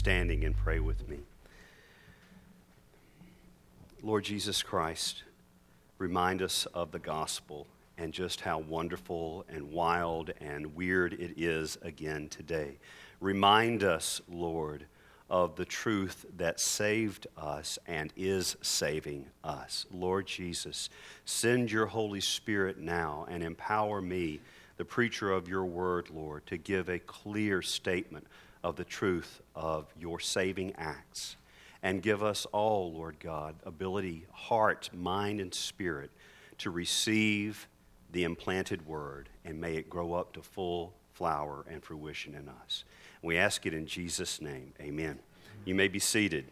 standing and pray with me. Lord Jesus Christ, remind us of the gospel and just how wonderful and wild and weird it is again today. Remind us, Lord, of the truth that saved us and is saving us. Lord Jesus, send your Holy Spirit now and empower me, the preacher of your word, Lord, to give a clear statement of the truth of your saving acts. And give us all, Lord God, ability, heart, mind, and spirit to receive the implanted word, and may it grow up to full flower and fruition in us. We ask it in Jesus' name. Amen. You may be seated.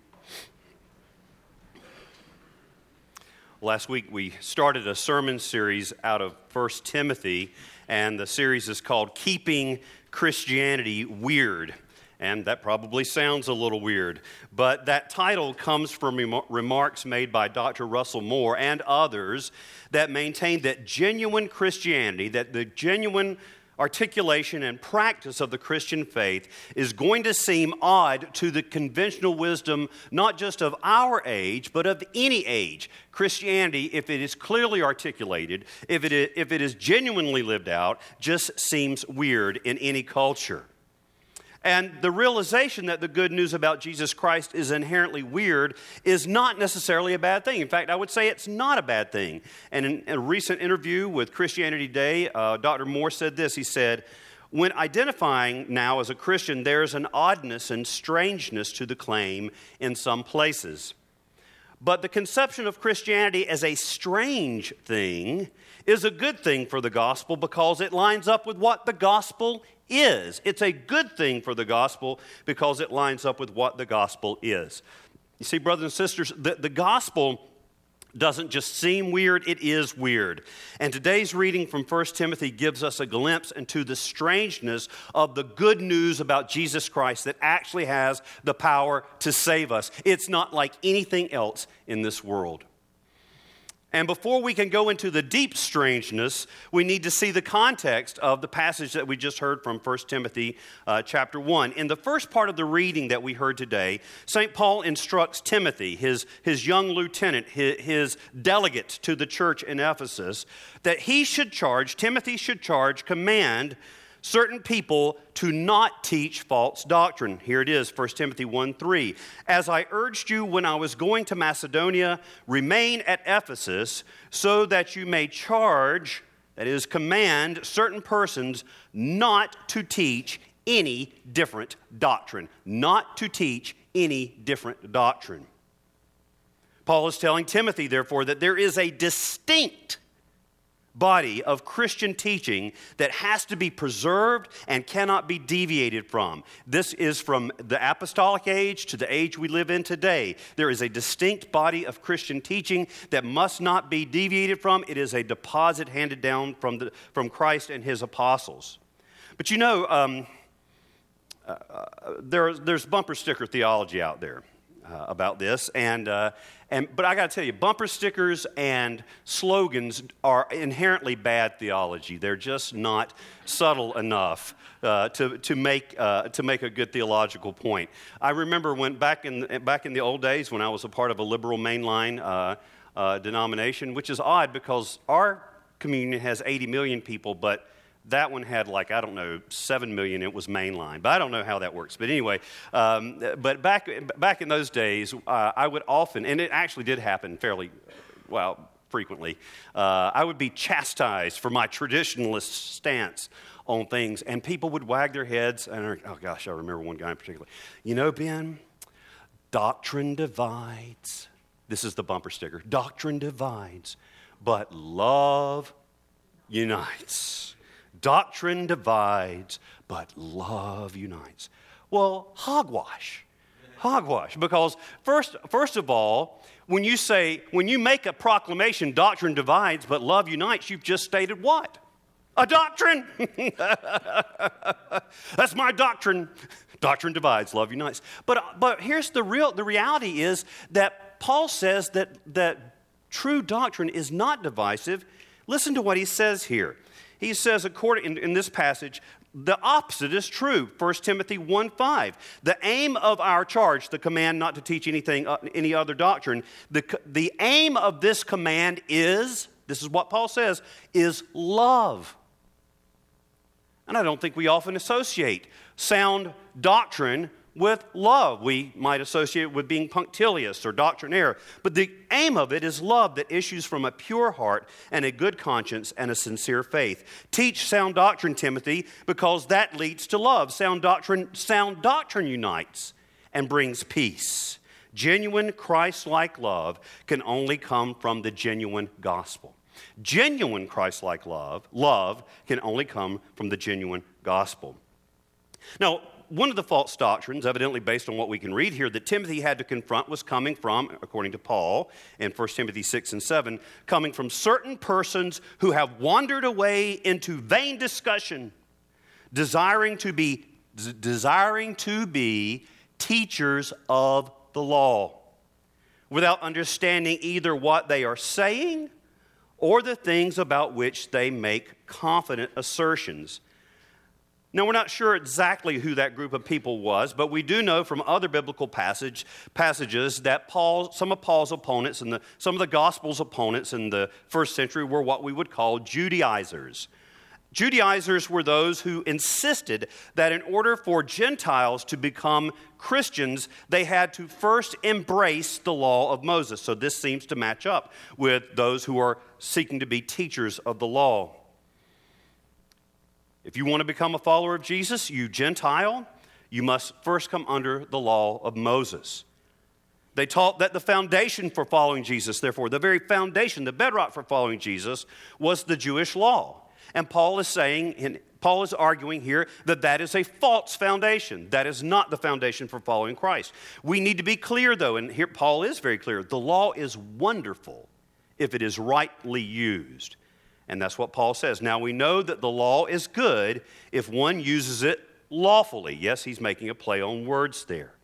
Last week we started a sermon series out of 1 Timothy, and the series is called Keeping Christianity Weird. And that probably sounds a little weird, but that title comes from remarks made by Dr. Russell Moore and others that maintain that genuine Christianity, that the genuine articulation and practice of the Christian faith is going to seem odd to the conventional wisdom, not just of our age, but of any age. Christianity, if it is clearly articulated, if it is, if it is genuinely lived out, just seems weird in any culture. And the realization that the good news about Jesus Christ is inherently weird is not necessarily a bad thing. In fact, I would say it's not a bad thing. And in a recent interview with Christianity Today, uh, Dr. Moore said this. He said, when identifying now as a Christian, there's an oddness and strangeness to the claim in some places. But the conception of Christianity as a strange thing is a good thing for the gospel because it lines up with what the gospel is. It's a good thing for the gospel because it lines up with what the gospel is. You see, brothers and sisters, the, the gospel doesn't just seem weird, it is weird. And today's reading from 1 Timothy gives us a glimpse into the strangeness of the good news about Jesus Christ that actually has the power to save us. It's not like anything else in this world. And before we can go into the deep strangeness, we need to see the context of the passage that we just heard from 1 Timothy uh, chapter 1. In the first part of the reading that we heard today, St. Paul instructs Timothy, his, his young lieutenant, his, his delegate to the church in Ephesus, that he should charge, Timothy should charge, command certain people to not teach false doctrine. Here it is, 1 Timothy 1 3. As I urged you when I was going to Macedonia, remain at Ephesus so that you may charge, that is, command certain persons not to teach any different doctrine. Not to teach any different doctrine. Paul is telling Timothy, therefore, that there is a distinct body of Christian teaching that has to be preserved and cannot be deviated from. This is from the apostolic age to the age we live in today. There is a distinct body of Christian teaching that must not be deviated from. It is a deposit handed down from, the, from Christ and his apostles. But you know, um, uh, uh there, there's bumper sticker theology out there uh, about this, and uh, and, but I got to tell you, bumper stickers and slogans are inherently bad theology. They're just not subtle enough uh, to, to, make, uh, to make a good theological point. I remember when back in, back in the old days when I was a part of a liberal mainline uh, uh denomination, which is odd because our communion has 80 million people, but that one had like i don't know 7 million it was mainline but i don't know how that works. But anyway um, but back, back in those days uh, i would often and it actually did happen fairly well frequently uh, i would be chastised for my traditionalist stance on things and people would wag their heads and oh gosh i remember one guy in particular. You know ben doctrine divides. This is the bumper sticker. Doctrine divides but love unites Doctrine divides, but love unites. Well, hogwash. Hogwash. Because, first, first of all, when you say, when you make a proclamation, doctrine divides, but love unites, you've just stated what? A doctrine. That's my doctrine. Doctrine divides, love unites. But, but here's the real the reality is that Paul says that, that true doctrine is not divisive. Listen to what he says here he says, according in, in this passage, The opposite is true. 1 Timothy 1 5. The aim of our charge, the command not to teach anything, uh, any other doctrine, the, the aim of this command is, this is what Paul says, is love. And I don't think we often associate sound doctrine with love. We might associate it with being punctilious or doctrinaire, but the aim of it is love that issues from a pure heart and a good conscience and a sincere faith. Teach sound doctrine, Timothy, because that leads to love. Sound doctrine, sound doctrine unites and brings peace. Genuine Christ like love can only come from the genuine gospel. Genuine Christ like love, love can only come from the genuine gospel. Now, one of the false doctrines, evidently based on what we can read here, that Timothy had to confront was coming from, according to Paul in 1 Timothy 6 and 7, coming from certain persons who have wandered away into vain discussion, desiring to be, desiring to be teachers of the law, without understanding either what they are saying or the things about which they make confident assertions. Now, we're not sure exactly who that group of people was, but we do know from other biblical passage, passages that Paul, some of Paul's opponents and the, some of the gospel's opponents in the first century were what we would call Judaizers. Judaizers were those who insisted that in order for Gentiles to become Christians, they had to first embrace the law of Moses. So this seems to match up with those who are seeking to be teachers of the law. If you want to become a follower of Jesus, you Gentile, you must first come under the law of Moses. They taught that the foundation for following Jesus, therefore, the very foundation, the bedrock for following Jesus, was the Jewish law. And Paul is saying, and Paul is arguing here that that is a false foundation. That is not the foundation for following Christ. We need to be clear, though, and here Paul is very clear the law is wonderful if it is rightly used. And that's what Paul says. Now we know that the law is good if one uses it lawfully. Yes, he's making a play on words there.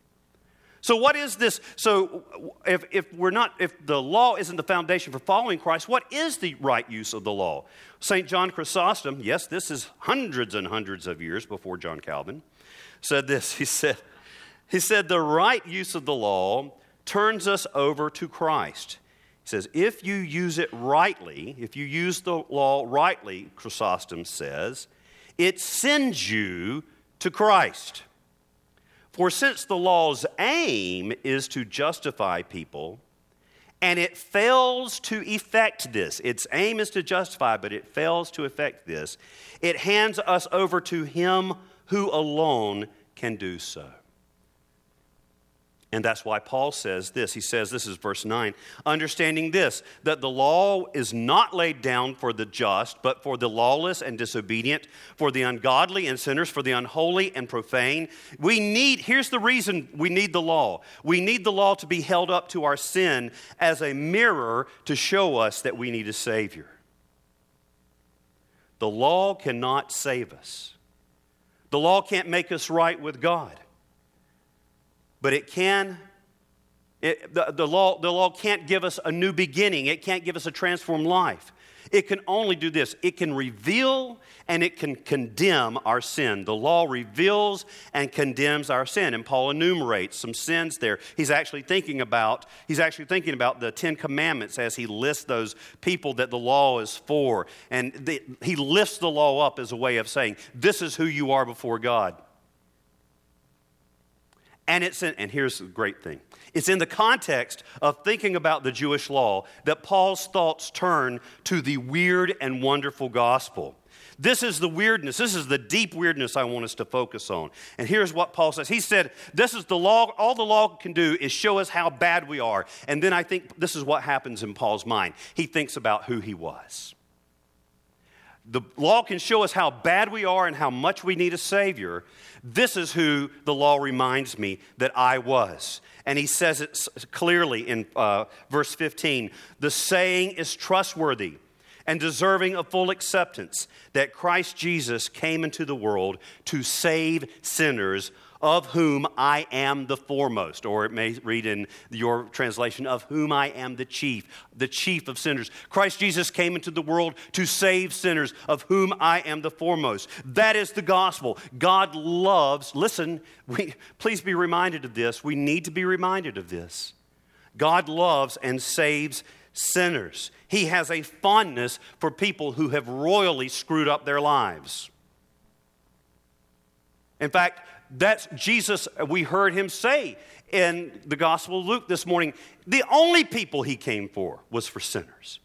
So what is this? So if, if we're not, if the law isn't the foundation for following Christ, what is the right use of the law? St. John Chrysostom, yes, this is hundreds and hundreds of years before John Calvin, said this. He said, he said the right use of the law turns us over to Christ. He says, if you use it rightly, if you use the law rightly, Chrysostom says, it sends you to Christ. For since the law's aim is to justify people, and it fails to effect this, its aim is to justify, but it fails to effect this, it hands us over to Him who alone can do so. And that's why Paul says this. He says, this is verse 9, understanding this, that the law is not laid down for the just, but for the lawless and disobedient, for the ungodly and sinners, for the unholy and profane. We need, here's the reason we need the law. We need the law to be held up to our sin as a mirror to show us that we need a Savior. The law cannot save us, the law can't make us right with God but it can. It, the, the, law, the law can't give us a new beginning. It can't give us a transformed life. It can only do this it can reveal and it can condemn our sin. The law reveals and condemns our sin. And Paul enumerates some sins there. He's actually thinking about, he's actually thinking about the Ten Commandments as he lists those people that the law is for. And the, he lifts the law up as a way of saying, This is who you are before God. And it's in, and here's the great thing. It's in the context of thinking about the Jewish law that Paul's thoughts turn to the weird and wonderful gospel. This is the weirdness. This is the deep weirdness I want us to focus on. And here's what Paul says. He said, This is the law. All the law can do is show us how bad we are. And then I think this is what happens in Paul's mind. He thinks about who he was. The law can show us how bad we are and how much we need a Savior. This is who the law reminds me that I was. And he says it clearly in uh, verse 15 the saying is trustworthy and deserving of full acceptance that Christ Jesus came into the world to save sinners, of whom I am the foremost. Or it may read in your translation, of whom I am the chief, the chief of sinners. Christ Jesus came into the world to save sinners, of whom I am the foremost. That is the gospel. God loves, listen, we, please be reminded of this. We need to be reminded of this. God loves and saves sinners. He has a fondness for people who have royally screwed up their lives. In fact, that's Jesus, we heard him say in the Gospel of Luke this morning the only people he came for was for sinners.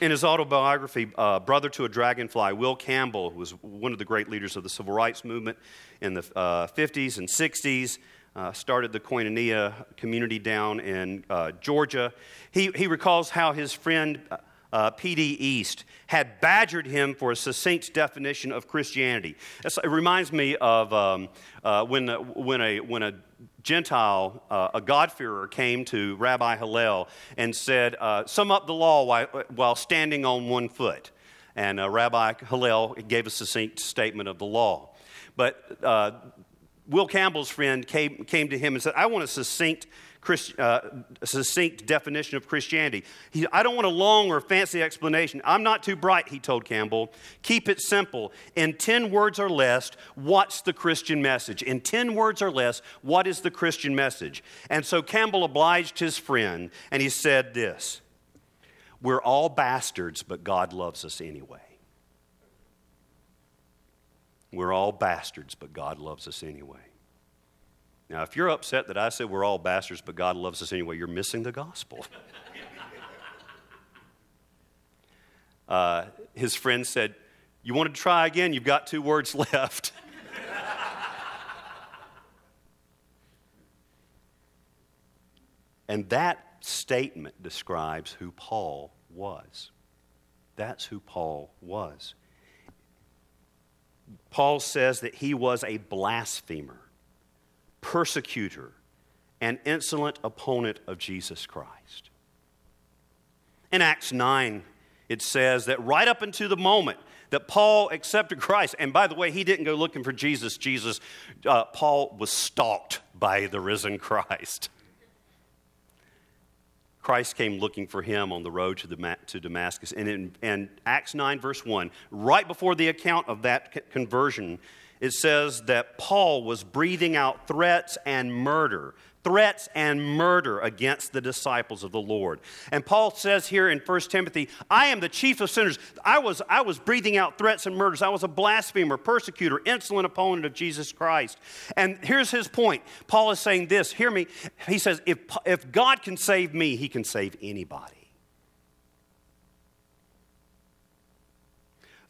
In his autobiography, uh, Brother to a Dragonfly, Will Campbell, who was one of the great leaders of the civil rights movement in the uh, 50s and 60s, uh, started the Koinonia community down in uh, Georgia. He, he recalls how his friend uh, P.D. East had badgered him for a succinct definition of Christianity. It's, it reminds me of um, uh, when, when, a, when a Gentile, uh, a God-fearer, came to Rabbi Hillel and said, uh, Sum up the law while, while standing on one foot. And Rabbi Hillel gave a succinct statement of the law. But uh, Will Campbell's friend came, came to him and said, I want a succinct, Christ, uh, succinct definition of Christianity. He, I don't want a long or fancy explanation. I'm not too bright, he told Campbell. Keep it simple. In 10 words or less, what's the Christian message? In 10 words or less, what is the Christian message? And so Campbell obliged his friend and he said this We're all bastards, but God loves us anyway. We're all bastards, but God loves us anyway. Now, if you're upset that I said we're all bastards, but God loves us anyway, you're missing the gospel. uh, his friend said, You want to try again? You've got two words left. and that statement describes who Paul was. That's who Paul was. Paul says that he was a blasphemer, persecutor, and insolent opponent of Jesus Christ. In Acts 9, it says that right up into the moment that Paul accepted Christ, and by the way, he didn't go looking for Jesus, Jesus, uh, Paul was stalked by the risen Christ. Christ came looking for him on the road to, the, to Damascus. And in and Acts 9, verse 1, right before the account of that conversion, it says that Paul was breathing out threats and murder threats and murder against the disciples of the Lord. And Paul says here in 1 Timothy, I am the chief of sinners. I was, I was breathing out threats and murders. I was a blasphemer, persecutor, insolent opponent of Jesus Christ. And here's his point. Paul is saying this, hear me. He says, if, if God can save me, he can save anybody.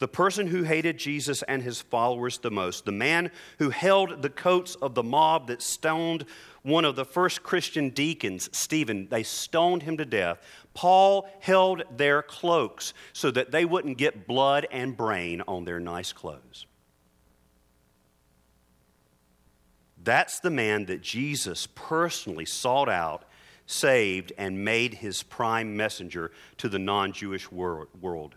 The person who hated Jesus and his followers the most, the man who held the coats of the mob that stoned one of the first Christian deacons, Stephen, they stoned him to death. Paul held their cloaks so that they wouldn't get blood and brain on their nice clothes. That's the man that Jesus personally sought out, saved, and made his prime messenger to the non Jewish world.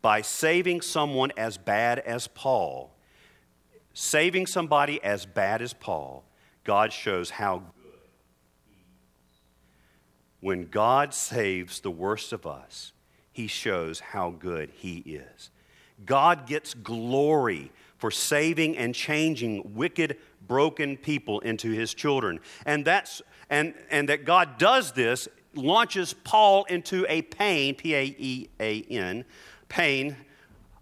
By saving someone as bad as Paul, saving somebody as bad as Paul, God shows how good When God saves the worst of us, he shows how good he is. God gets glory for saving and changing wicked, broken people into his children. And that's and, and that God does this launches Paul into a pain, P A E A N, pain,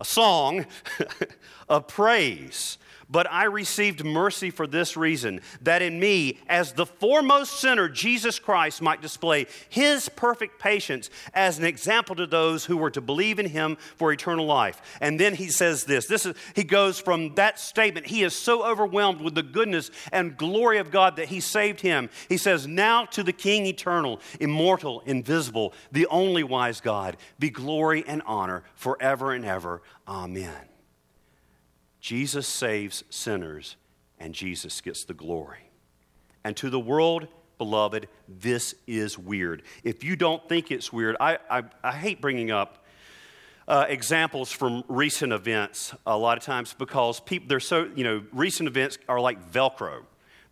a song of praise but I received mercy for this reason that in me, as the foremost sinner, Jesus Christ might display his perfect patience as an example to those who were to believe in him for eternal life. And then he says this. This is he goes from that statement. He is so overwhelmed with the goodness and glory of God that he saved him. He says, Now to the King eternal, immortal, invisible, the only wise God, be glory and honor forever and ever. Amen. Jesus saves sinners, and Jesus gets the glory. And to the world, beloved, this is weird. If you don't think it's weird, I, I, I hate bringing up uh, examples from recent events a lot of times because people, they're so, you know, recent events are like Velcro.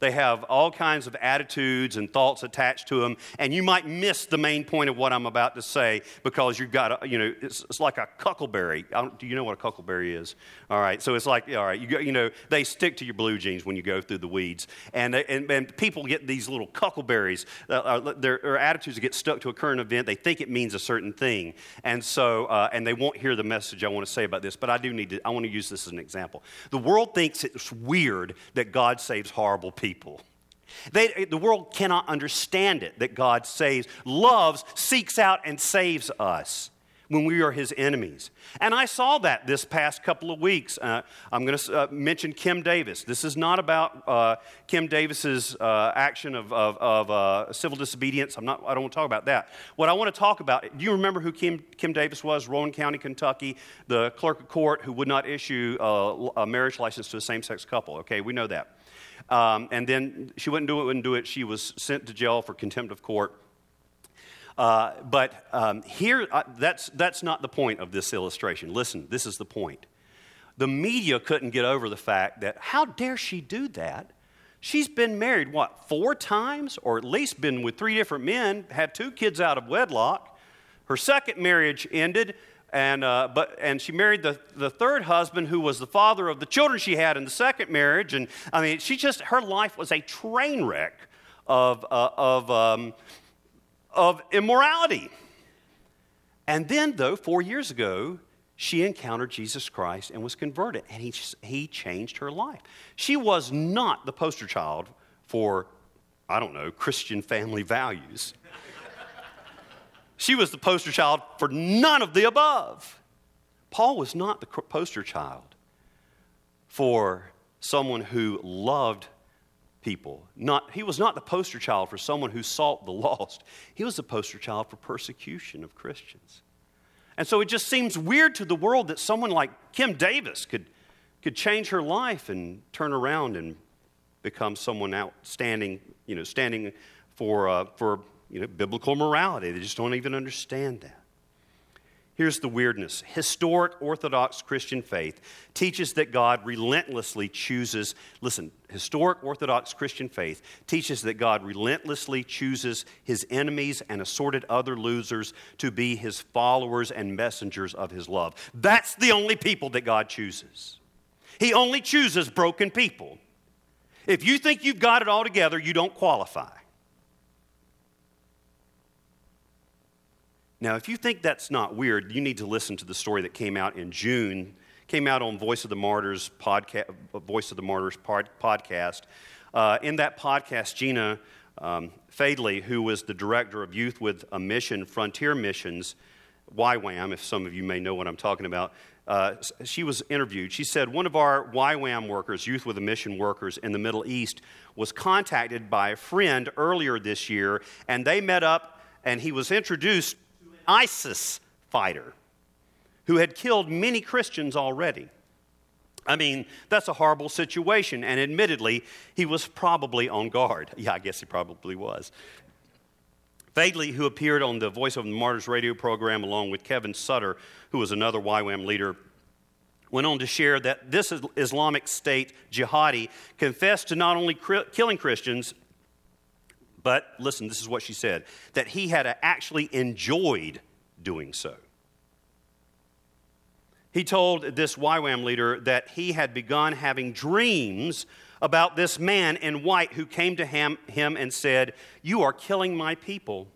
They have all kinds of attitudes and thoughts attached to them, and you might miss the main point of what I'm about to say because you've got, a, you know, it's, it's like a cuckleberry. do you know what a cuckleberry is? All right, so it's like, all right, you, go, you know, they stick to your blue jeans when you go through the weeds, and and, and people get these little cuckleberries. Uh, uh their, attitudes get stuck to a current event. They think it means a certain thing, and so uh, and they won't hear the message I want to say about this. But I do need to. I want to use this as an example. The world thinks it's weird that God saves horrible people people. They, the world cannot understand it that God saves, loves, seeks out, and saves us when we are his enemies. And I saw that this past couple of weeks. Uh, I'm going to uh, mention Kim Davis. This is not about uh, Kim Davis's uh, action of, of, of uh, civil disobedience. I'm not, I don't want to talk about that. What I want to talk about, do you remember who Kim, Kim Davis was? Rowan County, Kentucky, the clerk of court who would not issue a marriage license to a same sex couple. Okay, we know that. Um, and then she wouldn't do it, wouldn't do it. She was sent to jail for contempt of court. Uh, but um, here, uh, that's, that's not the point of this illustration. Listen, this is the point. The media couldn't get over the fact that how dare she do that? She's been married, what, four times? Or at least been with three different men, had two kids out of wedlock. Her second marriage ended and, uh, but, and she married the, the third husband who was the father of the children she had in the second marriage. And I mean, she just, her life was a train wreck of, uh, of, um, of immorality. And then, though, four years ago, she encountered Jesus Christ and was converted, and he, he changed her life. She was not the poster child for, I don't know, Christian family values. She was the poster child for none of the above. Paul was not the poster child for someone who loved people. Not, he was not the poster child for someone who sought the lost. He was the poster child for persecution of Christians. And so it just seems weird to the world that someone like Kim Davis could, could change her life and turn around and become someone outstanding, you know, standing for, uh, for you know, biblical morality. They just don't even understand that. Here's the weirdness historic Orthodox Christian faith teaches that God relentlessly chooses, listen, historic Orthodox Christian faith teaches that God relentlessly chooses his enemies and assorted other losers to be his followers and messengers of his love. That's the only people that God chooses. He only chooses broken people. If you think you've got it all together, you don't qualify. Now, if you think that's not weird, you need to listen to the story that came out in June, came out on Voice of the Martyrs podcast, Voice of the Martyrs pod, podcast. Uh, in that podcast, Gina um, Fadley, who was the director of Youth with a Mission, Frontier Missions, YWAM, if some of you may know what I'm talking about, uh, she was interviewed. She said one of our YWAM workers, Youth with a Mission workers in the Middle East, was contacted by a friend earlier this year, and they met up, and he was introduced ISIS fighter who had killed many Christians already. I mean, that's a horrible situation, and admittedly, he was probably on guard. Yeah, I guess he probably was. Fadley, who appeared on the Voice of the Martyrs radio program along with Kevin Sutter, who was another YWAM leader, went on to share that this Islamic State jihadi confessed to not only killing Christians but listen, this is what she said that he had actually enjoyed doing so. He told this YWAM leader that he had begun having dreams about this man in white who came to him, him and said, You are killing my people.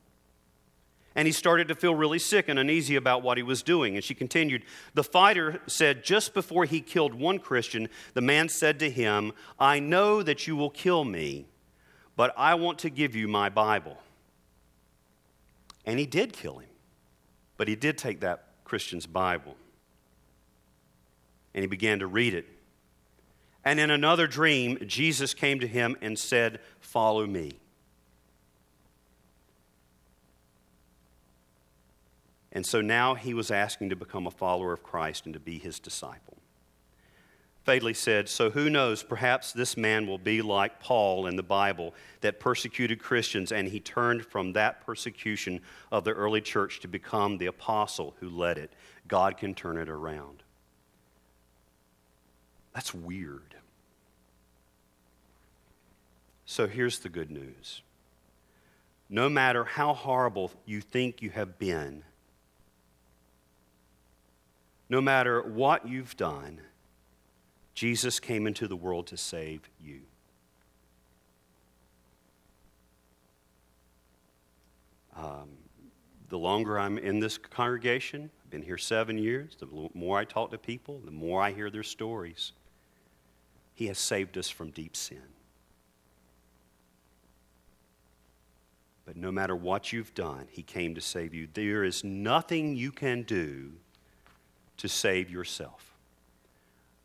And he started to feel really sick and uneasy about what he was doing. And she continued, The fighter said, Just before he killed one Christian, the man said to him, I know that you will kill me but I want to give you my Bible. And he did kill him, but he did take that Christian's Bible and he began to read it. And in another dream, Jesus came to him and said, Follow me. And so now he was asking to become a follower of Christ and to be his disciple. Fadley said, So who knows, perhaps this man will be like Paul in the Bible that persecuted Christians, and he turned from that persecution of the early church to become the apostle who led it. God can turn it around. That's weird. So here's the good news no matter how horrible you think you have been, no matter what you've done, Jesus came into the world to save you. Um, the longer I'm in this congregation, I've been here seven years, the more I talk to people, the more I hear their stories. He has saved us from deep sin. But no matter what you've done, He came to save you. There is nothing you can do to save yourself.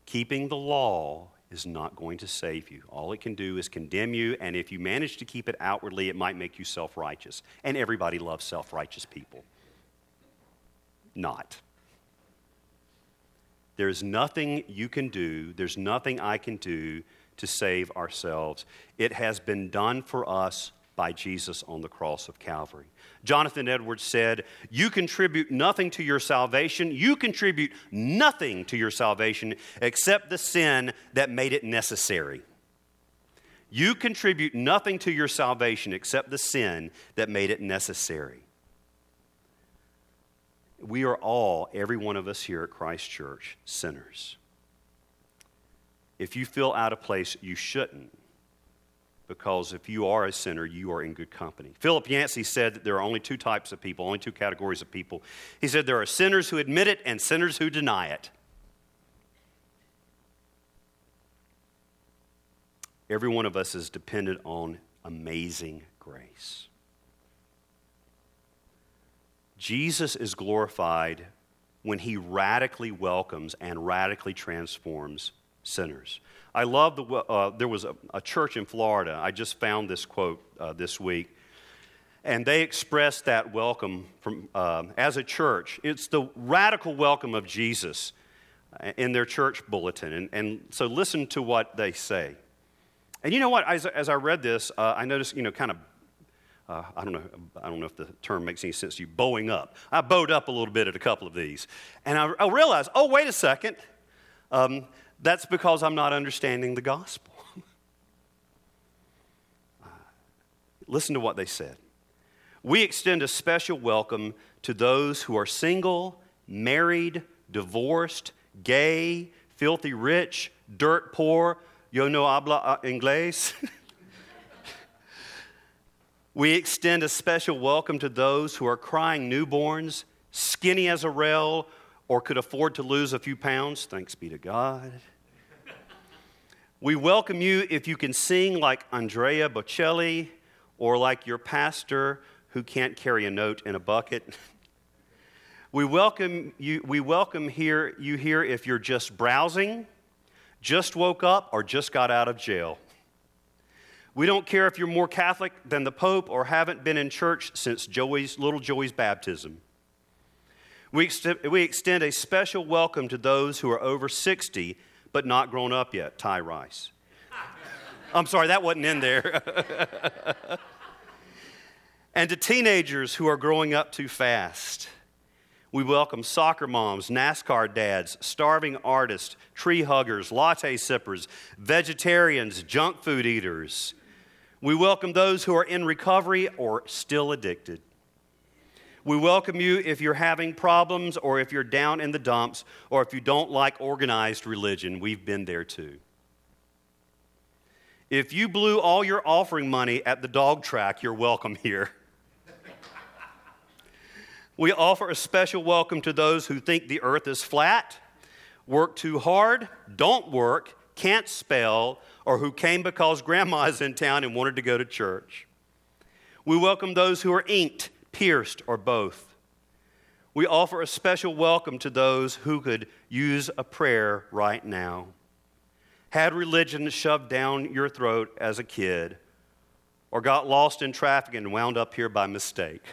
Keeping the law is not going to save you. All it can do is condemn you, and if you manage to keep it outwardly, it might make you self righteous. And everybody loves self righteous people. Not. There's nothing you can do, there's nothing I can do to save ourselves. It has been done for us by Jesus on the cross of Calvary. Jonathan Edwards said, You contribute nothing to your salvation. You contribute nothing to your salvation except the sin that made it necessary. You contribute nothing to your salvation except the sin that made it necessary. We are all, every one of us here at Christ Church, sinners. If you feel out of place, you shouldn't because if you are a sinner, you are in good company. Philip Yancey said that there are only two types of people, only two categories of people. He said there are sinners who admit it and sinners who deny it. Every one of us is dependent on amazing grace. Jesus is glorified when he radically welcomes and radically transforms sinners. I love the, uh, there was a, a, church in Florida. I just found this quote uh, this week. And they expressed that welcome from, uh, as a church. It's the radical welcome of Jesus uh, in their church bulletin. And, and so listen to what they say. And you know what? As, as I read this, uh, I noticed, you know, kind of uh, I don't know. I don't know if the term makes any sense to you. Bowing up. I bowed up a little bit at a couple of these, and I, I realized, oh, wait a second. Um, that's because I'm not understanding the gospel. Listen to what they said. We extend a special welcome to those who are single, married, divorced, gay, filthy rich, dirt poor. Yo no habla uh, inglés. we extend a special welcome to those who are crying newborns, skinny as a rail, or could afford to lose a few pounds. Thanks be to God. We welcome you if you can sing like Andrea Bocelli or like your pastor who can't carry a note in a bucket. We welcome you, we welcome here, you here if you're just browsing, just woke up, or just got out of jail. We don't care if you're more Catholic than the Pope or haven't been in church since Joey's, little Joey's baptism. We, we extend a special welcome to those who are over 60 but not grown up yet, Ty Rice. I'm sorry, that wasn't in there. and to teenagers who are growing up too fast. We welcome soccer moms, NASCAR dads, starving artists, tree huggers, latte sippers, vegetarians, junk food eaters. We welcome those who are in recovery or still addicted. We welcome you if you're having problems or if you're down in the dumps or if you don't like organized religion. We've been there too. If you blew all your offering money at the dog track, you're welcome here. we offer a special welcome to those who think the earth is flat, work too hard, don't work, can't spell, or who came because grandma's in town and wanted to go to church. We welcome those who are inked pierced, or both. We offer a special welcome to those who could use a prayer right now. Had religion shoved down your throat as a kid, or got lost in traffic and wound up here by mistake.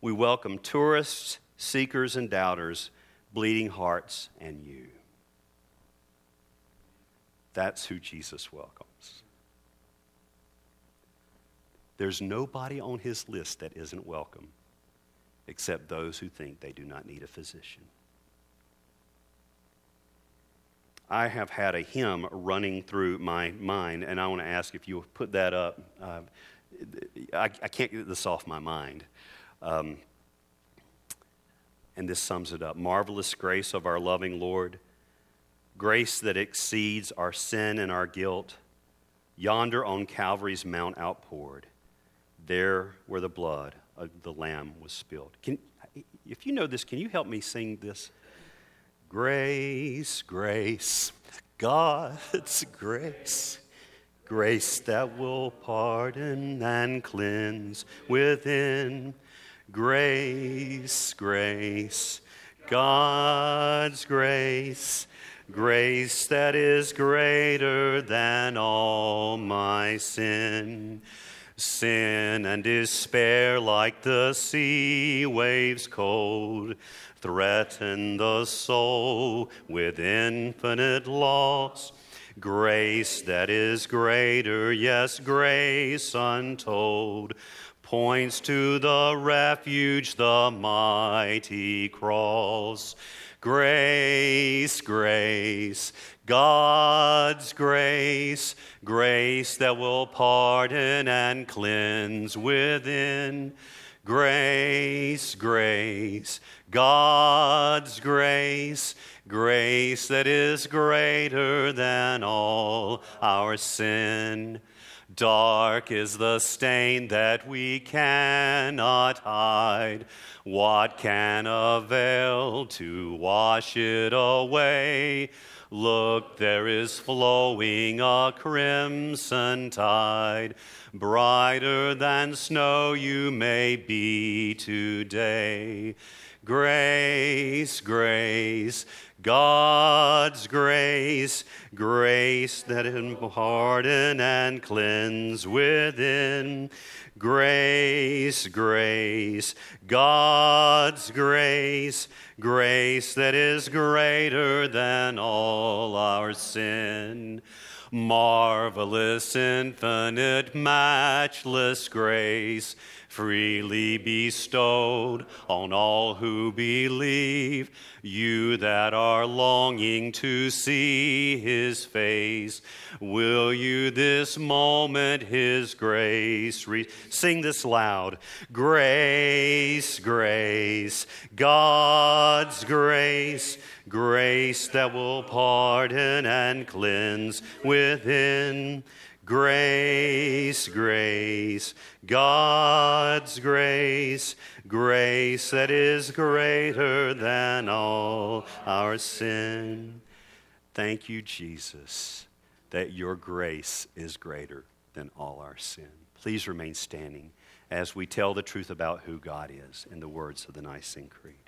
We welcome tourists, seekers, and doubters, bleeding hearts, and you. That's who Jesus welcomes. There's nobody on his list that isn't welcome except those who think they do not need a physician. I have had a hymn running through my mind, and I want to ask if you put that up. Uh, I, I, can't get this off my mind. Um, and this sums it up Marvelous grace of our loving Lord, grace that exceeds our sin and our guilt, yonder on Calvary's Mount outpoured, there where the blood of the Lamb was spilled. Can, if you know this, can you help me sing this? Grace, grace, God's grace, grace that will pardon and cleanse within. Grace, grace, God's grace, grace that is greater than all my sin. Sin and despair, like the sea waves cold, threaten the soul with infinite loss. Grace that is greater, yes, grace untold, points to the refuge, the mighty cross. Grace, grace, God's grace, grace that will pardon and cleanse within. Grace, grace, God's grace, grace that is greater than all our sin. Dark is the stain that we cannot hide. What can avail to wash it away? Look, there is flowing a crimson tide. Brighter than snow you may be today. Grace, grace, God's grace, grace that pardon and cleanse within. Grace, grace, God's grace, grace that is greater than all our sin. Marvelous, infinite, matchless grace freely bestowed on all who believe. You that are longing to see his face, will you this moment his grace re- sing this loud? Grace, grace, God's grace, grace that will pardon and cleanse within. Grace, grace, God's grace, grace that is greater than all our sin. Thank you, Jesus, that your grace is greater than all our sin. Please remain standing as we tell the truth about who God is in the words of the Nicene Creed.